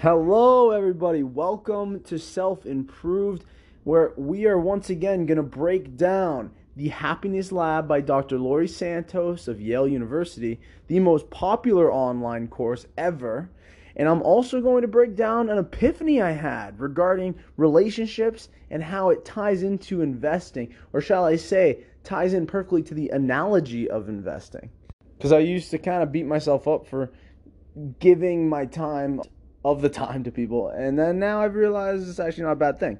Hello, everybody. Welcome to Self Improved, where we are once again going to break down The Happiness Lab by Dr. Laurie Santos of Yale University, the most popular online course ever. And I'm also going to break down an epiphany I had regarding relationships and how it ties into investing, or shall I say, ties in perfectly to the analogy of investing. Because I used to kind of beat myself up for giving my time of the time to people. And then now I've realized it's actually not a bad thing.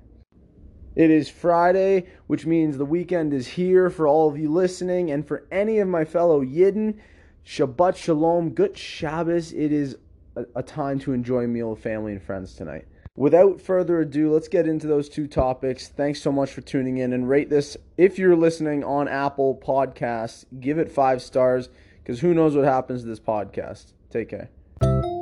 It is Friday, which means the weekend is here for all of you listening. And for any of my fellow Yidden, Shabbat Shalom, Good Shabbos. It is a, a time to enjoy a meal with family and friends tonight. Without further ado, let's get into those two topics. Thanks so much for tuning in and rate this. If you're listening on Apple Podcasts, give it five stars because who knows what happens to this podcast. Take care.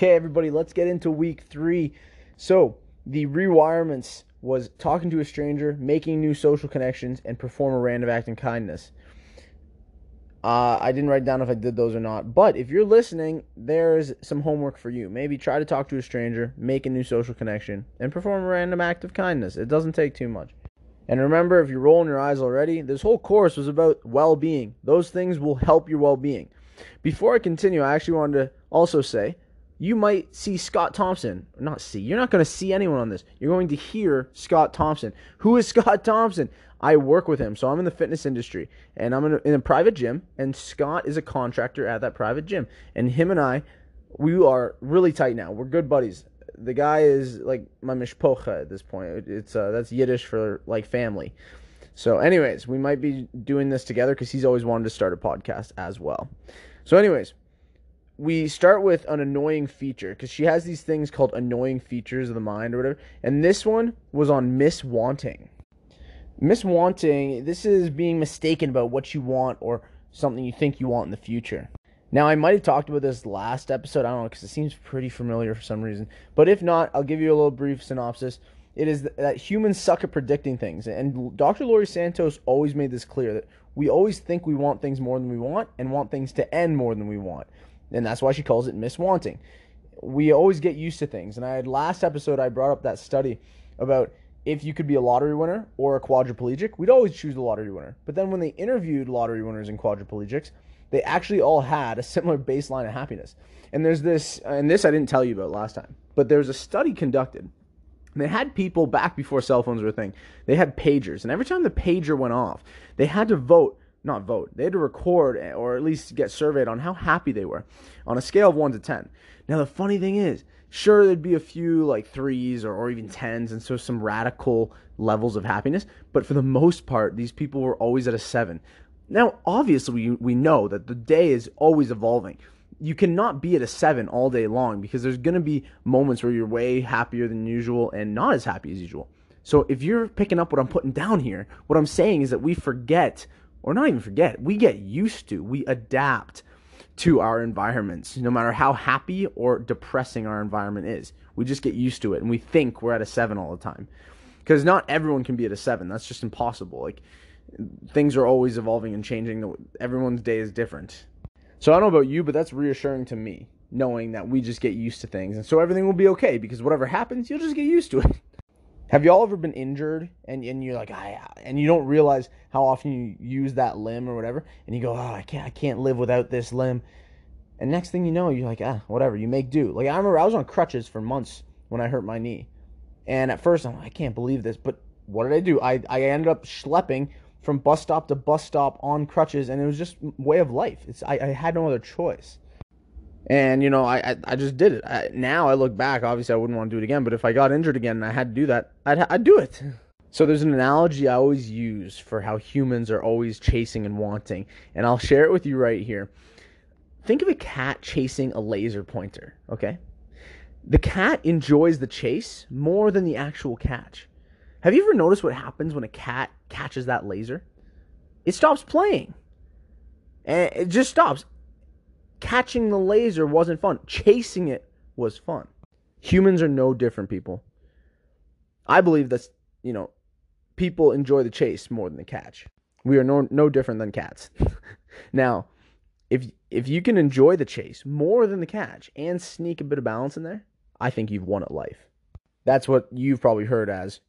Okay, everybody, let's get into week three. So, the rewirements was talking to a stranger, making new social connections, and perform a random act in kindness. Uh, I didn't write down if I did those or not, but if you're listening, there's some homework for you. Maybe try to talk to a stranger, make a new social connection, and perform a random act of kindness. It doesn't take too much. And remember, if you're rolling your eyes already, this whole course was about well being. Those things will help your well being. Before I continue, I actually wanted to also say you might see Scott Thompson. Not see. You're not going to see anyone on this. You're going to hear Scott Thompson. Who is Scott Thompson? I work with him. So I'm in the fitness industry and I'm in a, in a private gym and Scott is a contractor at that private gym. And him and I, we are really tight now. We're good buddies. The guy is like my mishpocha at this point. It's uh, that's Yiddish for like family. So, anyways, we might be doing this together because he's always wanted to start a podcast as well. So, anyways, we start with an annoying feature because she has these things called annoying features of the mind or whatever. And this one was on miswanting. Miswanting, this is being mistaken about what you want or something you think you want in the future. Now, I might have talked about this last episode. I don't know because it seems pretty familiar for some reason. But if not, I'll give you a little brief synopsis. It is that humans suck at predicting things. And Dr. Laurie Santos always made this clear that we always think we want things more than we want and want things to end more than we want and that's why she calls it miswanting. We always get used to things, and I had last episode I brought up that study about if you could be a lottery winner or a quadriplegic, we'd always choose the lottery winner. But then when they interviewed lottery winners and quadriplegics, they actually all had a similar baseline of happiness. And there's this, and this I didn't tell you about last time, but there's a study conducted. They had people back before cell phones were a thing. They had pagers, and every time the pager went off, they had to vote not vote. They had to record or at least get surveyed on how happy they were on a scale of 1 to 10. Now, the funny thing is, sure, there'd be a few like threes or, or even tens, and so some radical levels of happiness, but for the most part, these people were always at a 7. Now, obviously, we, we know that the day is always evolving. You cannot be at a 7 all day long because there's going to be moments where you're way happier than usual and not as happy as usual. So, if you're picking up what I'm putting down here, what I'm saying is that we forget or not even forget, we get used to, we adapt to our environments, no matter how happy or depressing our environment is. We just get used to it and we think we're at a seven all the time. Because not everyone can be at a seven. That's just impossible. Like things are always evolving and changing. Everyone's day is different. So I don't know about you, but that's reassuring to me, knowing that we just get used to things. And so everything will be okay because whatever happens, you'll just get used to it. Have y'all ever been injured and, and you're like, I, and you don't realize how often you use that limb or whatever, and you go, oh, I can't, I can't live without this limb. And next thing you know, you're like, ah, whatever. You make do. Like I remember I was on crutches for months when I hurt my knee, and at first I'm like, I can't believe this, but what did I do? I, I ended up schlepping from bus stop to bus stop on crutches, and it was just way of life. It's I, I had no other choice. And you know, I I, I just did it. I, now I look back. Obviously, I wouldn't want to do it again. But if I got injured again and I had to do that, I'd I'd do it. So there's an analogy I always use for how humans are always chasing and wanting, and I'll share it with you right here. Think of a cat chasing a laser pointer. Okay, the cat enjoys the chase more than the actual catch. Have you ever noticed what happens when a cat catches that laser? It stops playing. And it just stops catching the laser wasn't fun. Chasing it was fun. Humans are no different, people. I believe that, you know, people enjoy the chase more than the catch. We are no no different than cats. now, if if you can enjoy the chase more than the catch and sneak a bit of balance in there, I think you've won at life. That's what you've probably heard as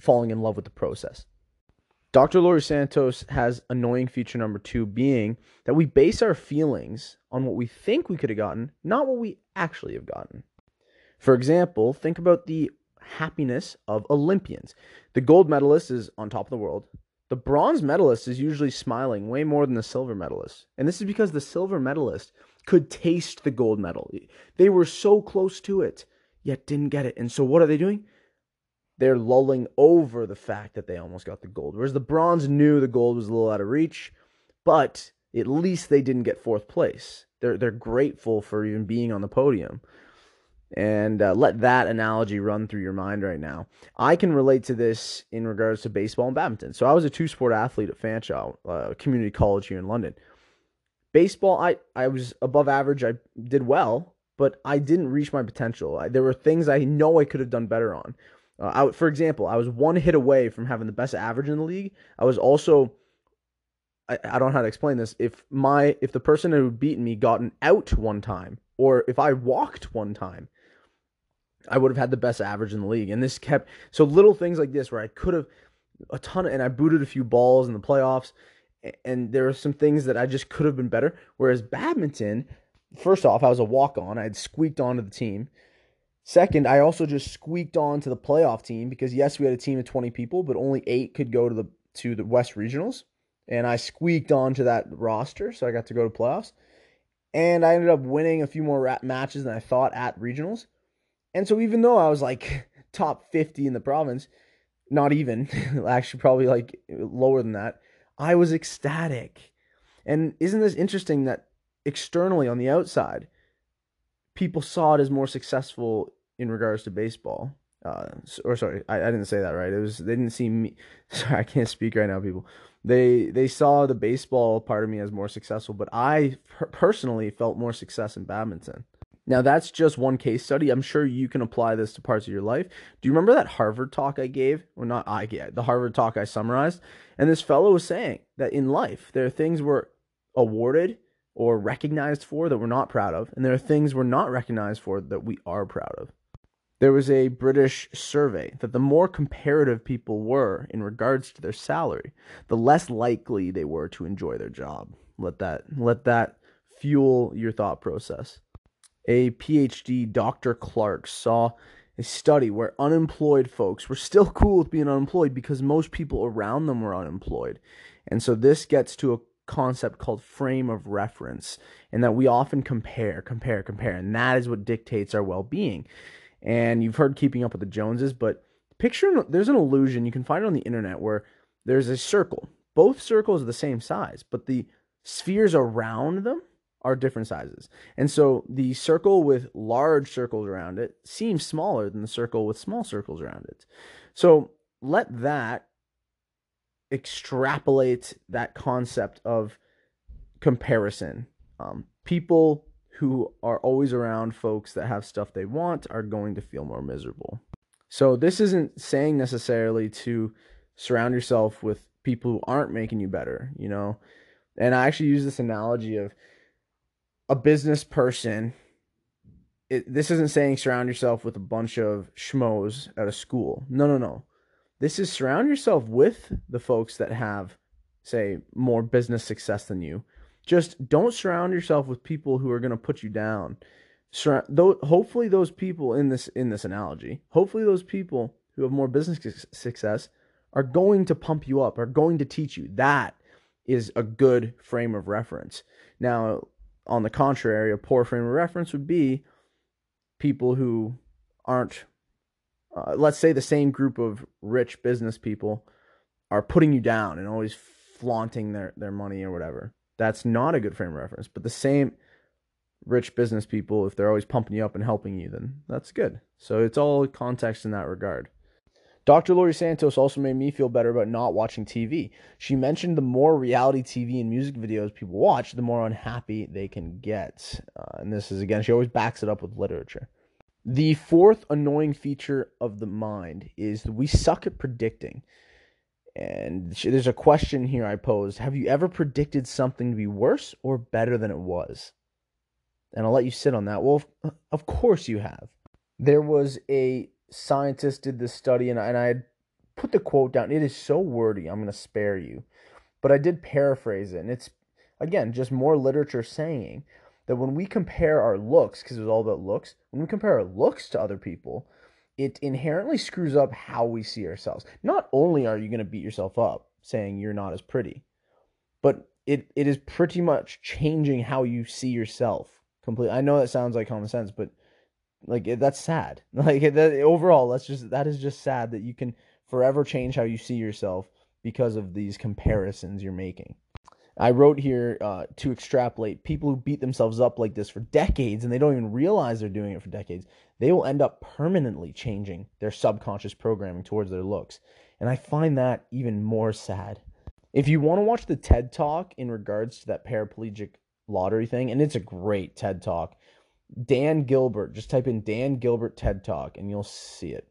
falling in love with the process. Dr. Laurie Santos has annoying feature number two being that we base our feelings on what we think we could have gotten, not what we actually have gotten. For example, think about the happiness of Olympians. The gold medalist is on top of the world. The bronze medalist is usually smiling way more than the silver medalist. And this is because the silver medalist could taste the gold medal. They were so close to it, yet didn't get it. And so what are they doing? They're lulling over the fact that they almost got the gold. Whereas the bronze knew the gold was a little out of reach, but at least they didn't get fourth place. They're they're grateful for even being on the podium and uh, let that analogy run through your mind right now. I can relate to this in regards to baseball and badminton. So I was a two sport athlete at Fanshawe uh, Community College here in London. Baseball, I I was above average. I did well, but I didn't reach my potential. I, there were things I know I could have done better on. Uh, I, for example, I was one hit away from having the best average in the league. I was also I, I don't know how to explain this. If my if the person who had beaten me gotten out one time, or if I walked one time, I would have had the best average in the league. And this kept so little things like this where I could have a ton of, and I booted a few balls in the playoffs. And there are some things that I just could have been better. Whereas badminton, first off, I was a walk on. I had squeaked onto the team. Second, I also just squeaked on to the playoff team because yes, we had a team of 20 people, but only eight could go to the to the West Regionals. And I squeaked onto that roster, so I got to go to playoffs. And I ended up winning a few more matches than I thought at regionals. And so even though I was like top 50 in the province, not even, actually probably like lower than that, I was ecstatic. And isn't this interesting that externally on the outside, people saw it as more successful in regards to baseball? Uh, or sorry, I, I didn't say that right. It was they didn't see me. Sorry, I can't speak right now, people. They they saw the baseball part of me as more successful, but I per- personally felt more success in badminton. Now, that's just one case study. I'm sure you can apply this to parts of your life. Do you remember that Harvard talk I gave? Or not I gave, the Harvard talk I summarized? And this fellow was saying that in life, there are things we're awarded or recognized for that we're not proud of, and there are things we're not recognized for that we are proud of. There was a British survey that the more comparative people were in regards to their salary, the less likely they were to enjoy their job. Let that let that fuel your thought process a PhD, Dr. Clark, saw a study where unemployed folks were still cool with being unemployed because most people around them were unemployed. And so this gets to a concept called frame of reference, and that we often compare, compare, compare, and that is what dictates our well being. And you've heard keeping up with the Joneses, but picture there's an illusion, you can find it on the internet where there's a circle. Both circles are the same size, but the spheres around them are different sizes. And so the circle with large circles around it seems smaller than the circle with small circles around it. So let that extrapolate that concept of comparison. Um, people who are always around folks that have stuff they want are going to feel more miserable. So this isn't saying necessarily to surround yourself with people who aren't making you better, you know. And I actually use this analogy of a business person it, this isn't saying surround yourself with a bunch of schmoes at a school. No, no, no. This is surround yourself with the folks that have, say, more business success than you. Just don't surround yourself with people who are going to put you down. Though, hopefully, those people in this in this analogy, hopefully, those people who have more business success are going to pump you up, are going to teach you. That is a good frame of reference. Now, on the contrary, a poor frame of reference would be people who aren't, uh, let's say, the same group of rich business people are putting you down and always flaunting their, their money or whatever. That's not a good frame of reference. But the same rich business people, if they're always pumping you up and helping you, then that's good. So it's all context in that regard. Dr. Laurie Santos also made me feel better about not watching TV. She mentioned the more reality TV and music videos people watch, the more unhappy they can get. Uh, and this is, again, she always backs it up with literature. The fourth annoying feature of the mind is that we suck at predicting. And there's a question here I posed Have you ever predicted something to be worse or better than it was? And I'll let you sit on that. Well, of course you have. There was a scientist did this study, and I, and I had put the quote down. It is so wordy. I'm going to spare you, but I did paraphrase it, and it's again just more literature saying that when we compare our looks, because it was all about looks, when we compare our looks to other people, it inherently screws up how we see ourselves. Not only are you going to beat yourself up saying you're not as pretty, but it, it is pretty much changing how you see yourself completely. I know that sounds like common sense, but like it, that's sad. Like that overall, that's just that is just sad that you can forever change how you see yourself because of these comparisons you're making. I wrote here uh, to extrapolate people who beat themselves up like this for decades and they don't even realize they're doing it for decades, they will end up permanently changing their subconscious programming towards their looks. And I find that even more sad. If you want to watch the TED talk in regards to that paraplegic lottery thing, and it's a great TED talk, Dan Gilbert, just type in Dan Gilbert TED talk and you'll see it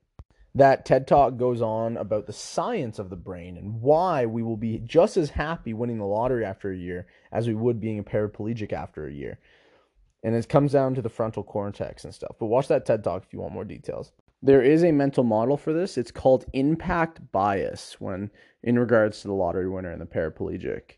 that TED Talk goes on about the science of the brain and why we will be just as happy winning the lottery after a year as we would being a paraplegic after a year. And it comes down to the frontal cortex and stuff. But watch that TED Talk if you want more details. There is a mental model for this. It's called impact bias when in regards to the lottery winner and the paraplegic.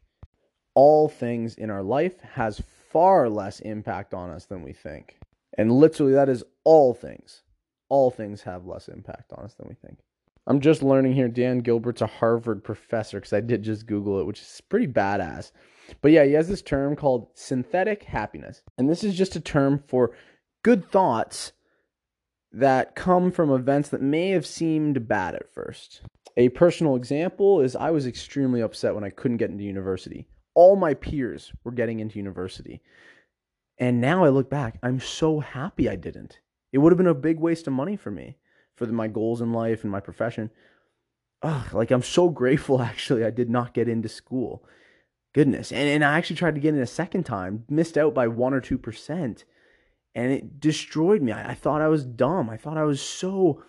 All things in our life has far less impact on us than we think. And literally that is all things all things have less impact on us than we think. I'm just learning here. Dan Gilbert's a Harvard professor because I did just Google it, which is pretty badass. But yeah, he has this term called synthetic happiness. And this is just a term for good thoughts that come from events that may have seemed bad at first. A personal example is I was extremely upset when I couldn't get into university. All my peers were getting into university. And now I look back, I'm so happy I didn't. It would have been a big waste of money for me, for the, my goals in life and my profession. Ugh, like I'm so grateful actually I did not get into school. Goodness. And and I actually tried to get in a second time, missed out by one or two percent. And it destroyed me. I, I thought I was dumb. I thought I was so,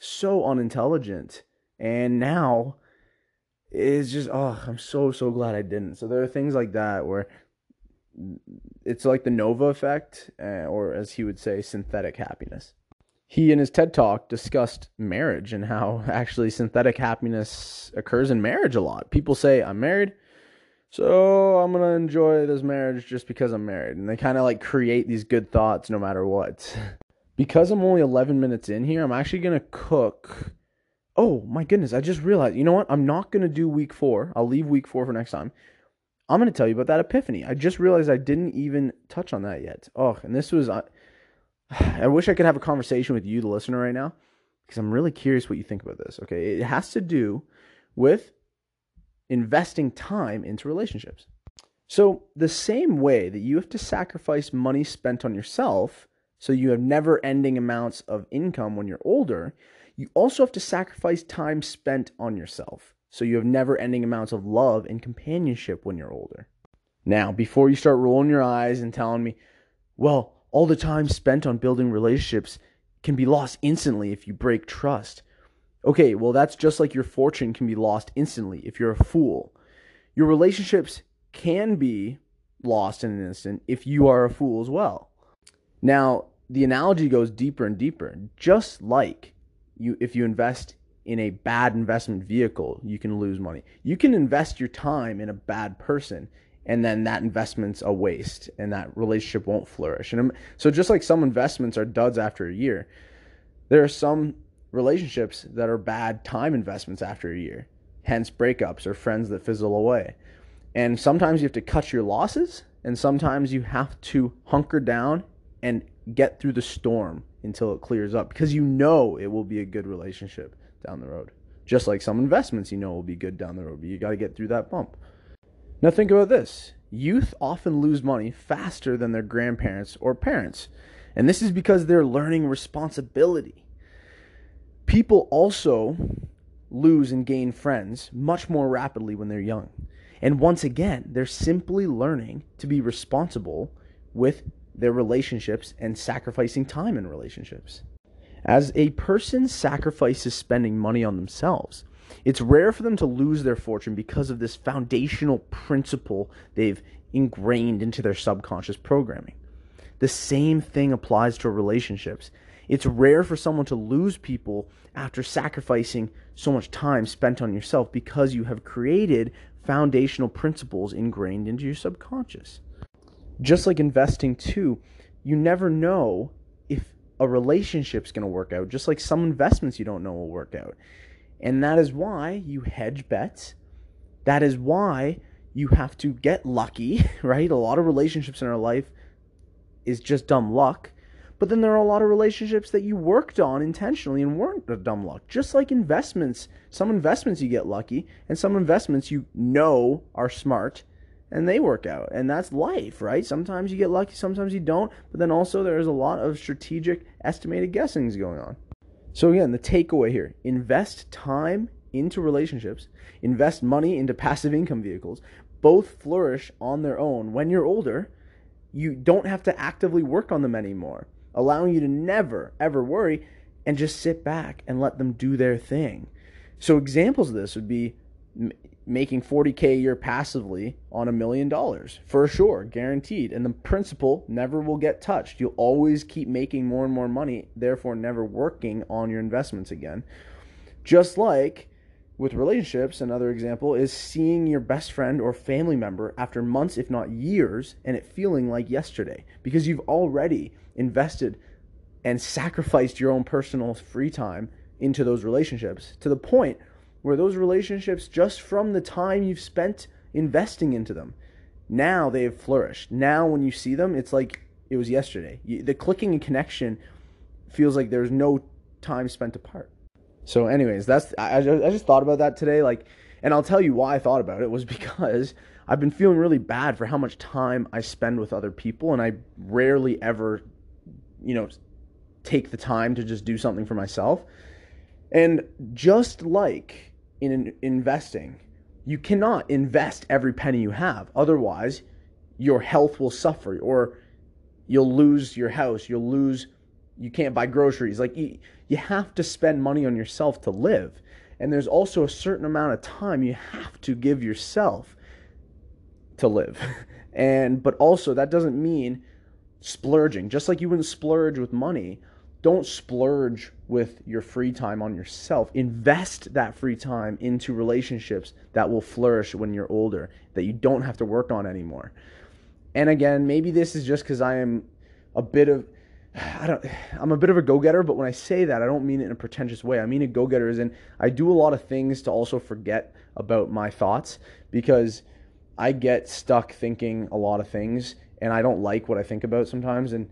so unintelligent. And now it's just oh, I'm so, so glad I didn't. So there are things like that where it's like the Nova effect, uh, or as he would say, synthetic happiness. He, in his TED talk, discussed marriage and how actually synthetic happiness occurs in marriage a lot. People say, I'm married, so I'm to enjoy this marriage just because I'm married. And they kind of like create these good thoughts no matter what. because I'm only 11 minutes in here, I'm actually to cook. Oh my goodness, I just realized, you know what? I'm not to do week four. I'll leave week four for next time. I'm to tell you about that epiphany. I just realized I didn't even touch on that yet. Oh, and this was, uh, I wish I could have a conversation with you, the listener, right now, because I'm really curious what you think about this. Okay. It has to do with investing time into relationships. So, the same way that you have to sacrifice money spent on yourself so you have never ending amounts of income when you're older, you also have to sacrifice time spent on yourself so you have never ending amounts of love and companionship when you're older. Now, before you start rolling your eyes and telling me, well, all the time spent on building relationships can be lost instantly if you break trust. Okay, well, that's just like your fortune can be lost instantly if you're a fool. Your relationships can be lost in an instant if you are a fool as well. Now, the analogy goes deeper and deeper. Just like you if you invest in a bad investment vehicle, you can lose money. You can invest your time in a bad person and then that investment's a waste and that relationship won't flourish. And um, so just like some investments are duds after a year, there are some relationships that are bad time investments after a year. Hence breakups or friends that fizzle away. And sometimes you have to cut your losses and sometimes you have to hunker down and get through the storm until it clears up because you know it will be a good relationship down the road. Just like some investments you know will be good down the road, but you got to get through that bump. Now, think about this youth often lose money faster than their grandparents or parents, and this is because they're learning responsibility. People also lose and gain friends much more rapidly when they're young. And once again, they're simply learning to be responsible with their relationships and sacrificing time in relationships. As a person sacrifices spending money on themselves, It's rare for them to lose their fortune because of this foundational principle they've ingrained into their subconscious programming. The same thing applies to relationships. It's rare for someone to lose people after sacrificing so much time spent on yourself because you have created foundational principles ingrained into your subconscious. Just like investing, too, you never know if a relationship's going to work out, just like some investments you don't know will work out. And that is why you hedge bets. That is why you have to get lucky, right? A lot of relationships in our life is just dumb luck. But then there are a lot of relationships that you worked on intentionally and weren't a dumb luck. Just like investments, some investments you get lucky, and some investments you know are smart and they work out. And that's life, right? Sometimes you get lucky, sometimes you don't. But then also there's a lot of strategic estimated guessings going on. So again, the takeaway here invest time into relationships, invest money into passive income vehicles. Both flourish on their own when you're older. You don't have to actively work on them anymore, allowing you to never, ever worry and just sit back and let them do their thing. So, examples of this would be making 40k a year passively on a million dollars for sure guaranteed. And the principal never will get touched. You'll always keep making more and more money therefore never working on your investments again. Just like with relationships another example is seeing your best friend or family member after months if not years and it feeling like yesterday. Because you've already invested and sacrificed your own personal free time into those relationships to the point where those relationships, just from the time you've spent investing into them, now they have flourished. Now, when you see them, it's like it was yesterday. the clicking and connection feels like there's no time spent apart. So, anyways, that's I, I just thought about that today. Like, and I'll tell you why I thought about it was because I've been feeling really bad for how much time I spend with other people, and I rarely ever, you know, take the time to just do something for myself. And just like in investing. You cannot invest every penny you have. Otherwise, your health will suffer or you'll lose your house, you'll lose you can't buy groceries. Like you, you have to spend money on yourself to live. And there's also a certain amount of time you have to give yourself to live. And but also that doesn't mean splurging. Just like you wouldn't splurge with money, don't splurge with your free time on yourself. Invest that free time into relationships that will flourish when you're older, that you don't have to work on anymore. And again, maybe this is just because I am a bit of I don't I'm a bit of a go-getter, but when I say that, I don't mean it in a pretentious way. I mean a go-getter is in I do a lot of things to also forget about my thoughts because I get stuck thinking a lot of things and I don't like what I think about sometimes and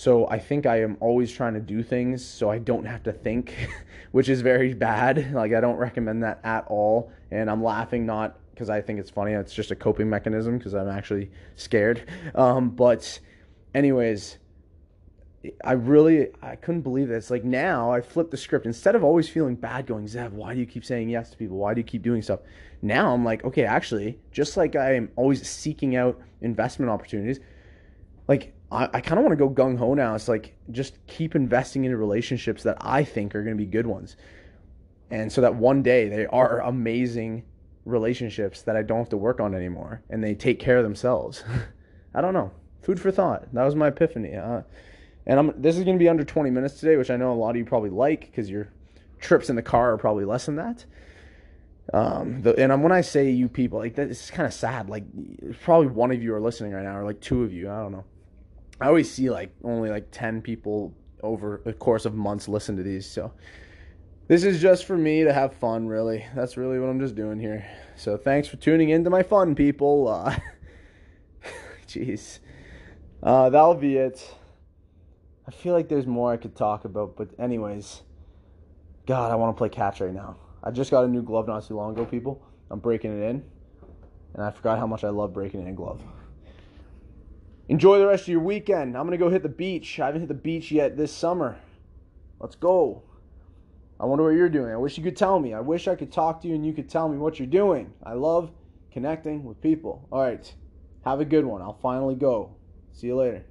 so I think I am always trying to do things so I don't have to think, which is very bad. Like I don't recommend that at all. And I'm laughing not because I think it's funny. It's just a coping mechanism because I'm actually scared. Um, but anyways, I really I couldn't believe this. Like now I flipped the script instead of always feeling bad, going Zev, why do you keep saying yes to people? Why do you keep doing stuff? Now I'm like, okay, actually, just like I am always seeking out investment opportunities, like I, I kind of want to go gung ho now. It's like just keep investing into relationships that I think are going to be good ones. And so that one day they are amazing relationships that I don't have to work on anymore and they take care of themselves. I don't know. Food for thought. That was my epiphany. Uh, and I'm this is going to be under 20 minutes today, which I know a lot of you probably like because your trips in the car are probably less than that. Um, the, and when I say you people, like it's kind of sad. Like probably one of you are listening right now, or like two of you. I don't know. I always see like only like 10 people over the course of months listen to these. So this is just for me to have fun, really. That's really what I'm just doing here. So thanks for tuning in to my fun, people. Uh, jeez. Uh, that'll be it. I feel like there's more I could talk about, but anyways, God, I want to play catch right now. I just got a new glove not too long ago, people. I'm breaking it in, and I forgot how much I love breaking in a glove. Enjoy the rest of your weekend. I'm going to go hit the beach. I haven't hit the beach yet this summer. Let's go. I wonder what you're doing. I wish you could tell me. I wish I could talk to you and you could tell me what you're doing. I love connecting with people. All right. Have a good one. I'll finally go. See you later.